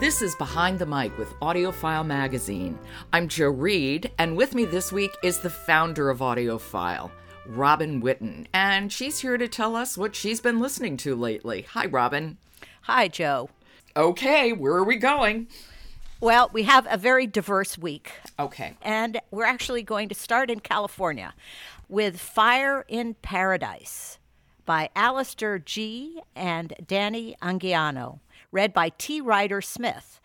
This is Behind the Mic with AudioFile Magazine. I'm Jo Reed, and with me this week is the founder of AudioFile, Robin Whitten, and she's here to tell us what she's been listening to lately. Hi, Robin. Hi, Jo. Okay, where are we going? Well, we have a very diverse week. Okay. And we're actually going to start in California with Fire in Paradise by Alastair Gee. and Dani Anguiano read by T. Ryder Smith.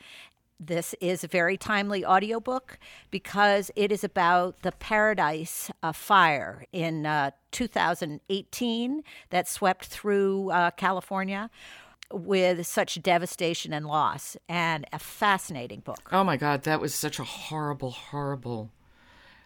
This is a very timely audiobook because it is about the Paradise uh, fire in uh, 2018 that swept through uh, California with such devastation and loss, and a fascinating book. Oh my God, that was such a horrible, horrible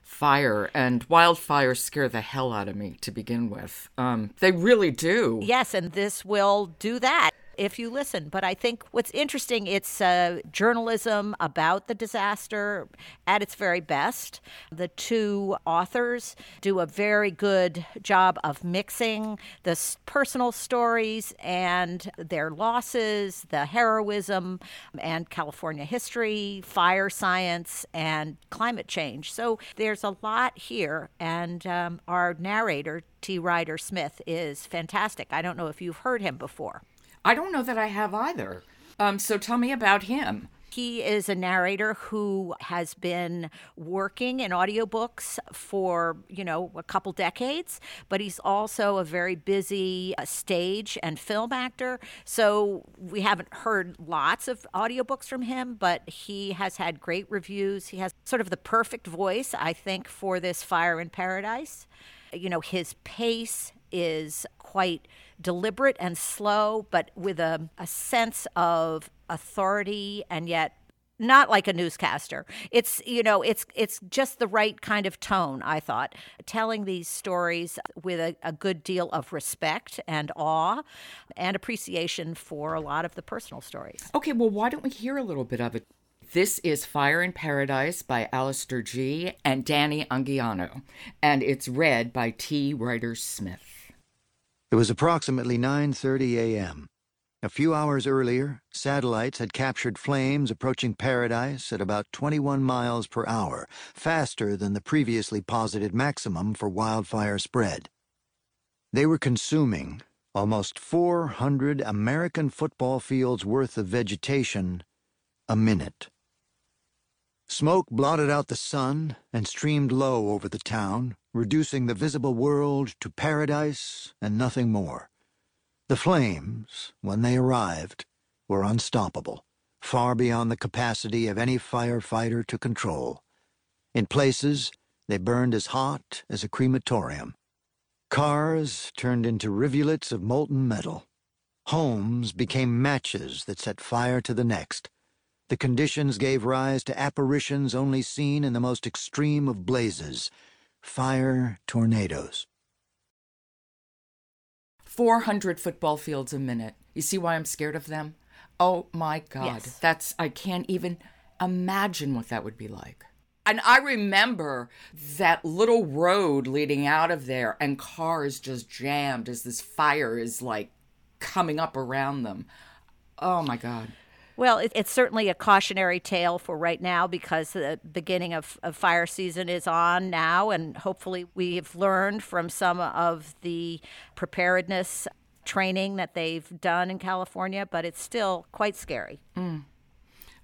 fire and wildfires scare the hell out of me to begin with. Um, they really do. Yes, and this will do that if you listen. But I think what's interesting, it's uh, journalism about the disaster at its very best. The two authors do a very good job of mixing the personal stories and their losses, the heroism, and California history, fire science, and climate change. So there's a lot here, and um, our narrator, T. Ryder Smith, is fantastic. I don't know if you've heard him before. I don't know that I have either. Um, so tell me about him. He is a narrator who has been working in audiobooks for, you know, a couple decades, but he's also a very busy uh, stage and film actor. So we haven't heard lots of audiobooks from him, but he has had great reviews. He has sort of the perfect voice, I think, for this Fire in Paradise. You know, his pace is quite deliberate and slow, but with a, a sense of authority and yet not like a newscaster. It's you know, it's it's just the right kind of tone, I thought, telling these stories with a, a, good deal of respect and awe and appreciation for a lot of the personal stories. Okay, well why don't we hear a little bit of it? This is Fire in Paradise by Alastair Gee. and Dani Anguiano, and it's read by T. Ryder Smith. It was approximately 9:30 a.m. A few hours earlier, satellites had captured flames approaching Paradise at about 21 miles per hour, faster than the previously posited maximum for wildfire spread. They were consuming almost 400 American football fields worth of vegetation a minute. Smoke blotted out the sun and streamed low over the town, reducing the visible world to paradise and nothing more. The flames, when they arrived, were unstoppable, far beyond the capacity of any firefighter to control. In places, they burned as hot as a crematorium. Cars turned into rivulets of molten metal. Homes became matches that set fire to the next. The conditions gave rise to apparitions only seen in the most extreme of blazes fire tornadoes. 400 football fields a minute. You see why I'm scared of them? Oh my God. Yes. That's, I can't even imagine what that would be like. And I remember that little road leading out of there and cars just jammed as this fire is like coming up around them. Oh my God. Well, it, it's certainly a cautionary tale for right now because the beginning of, of fire season is on now, and hopefully we've learned from some of the preparedness training that they've done in California, but it's still quite scary. Mm.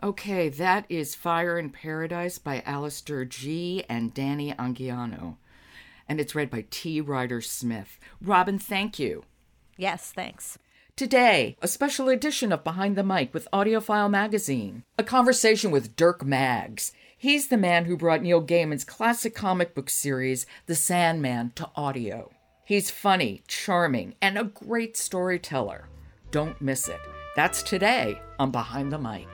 Okay, that is Fire in Paradise by Alastair Gee. and Dani Anguiano. And it's read by T. Ryder Smith. Robin, thank you. Yes, thanks. Today, a special edition of Behind the Mic with AudioFile Magazine. A conversation with Dirk Maggs. He's the man who brought Neil Gaiman's classic comic book series, The Sandman, to audio. He's funny, charming, and a great storyteller. Don't miss it. That's today on Behind the Mic.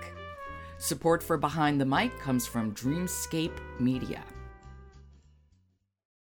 Support for Behind the Mic comes from Dreamscape Media.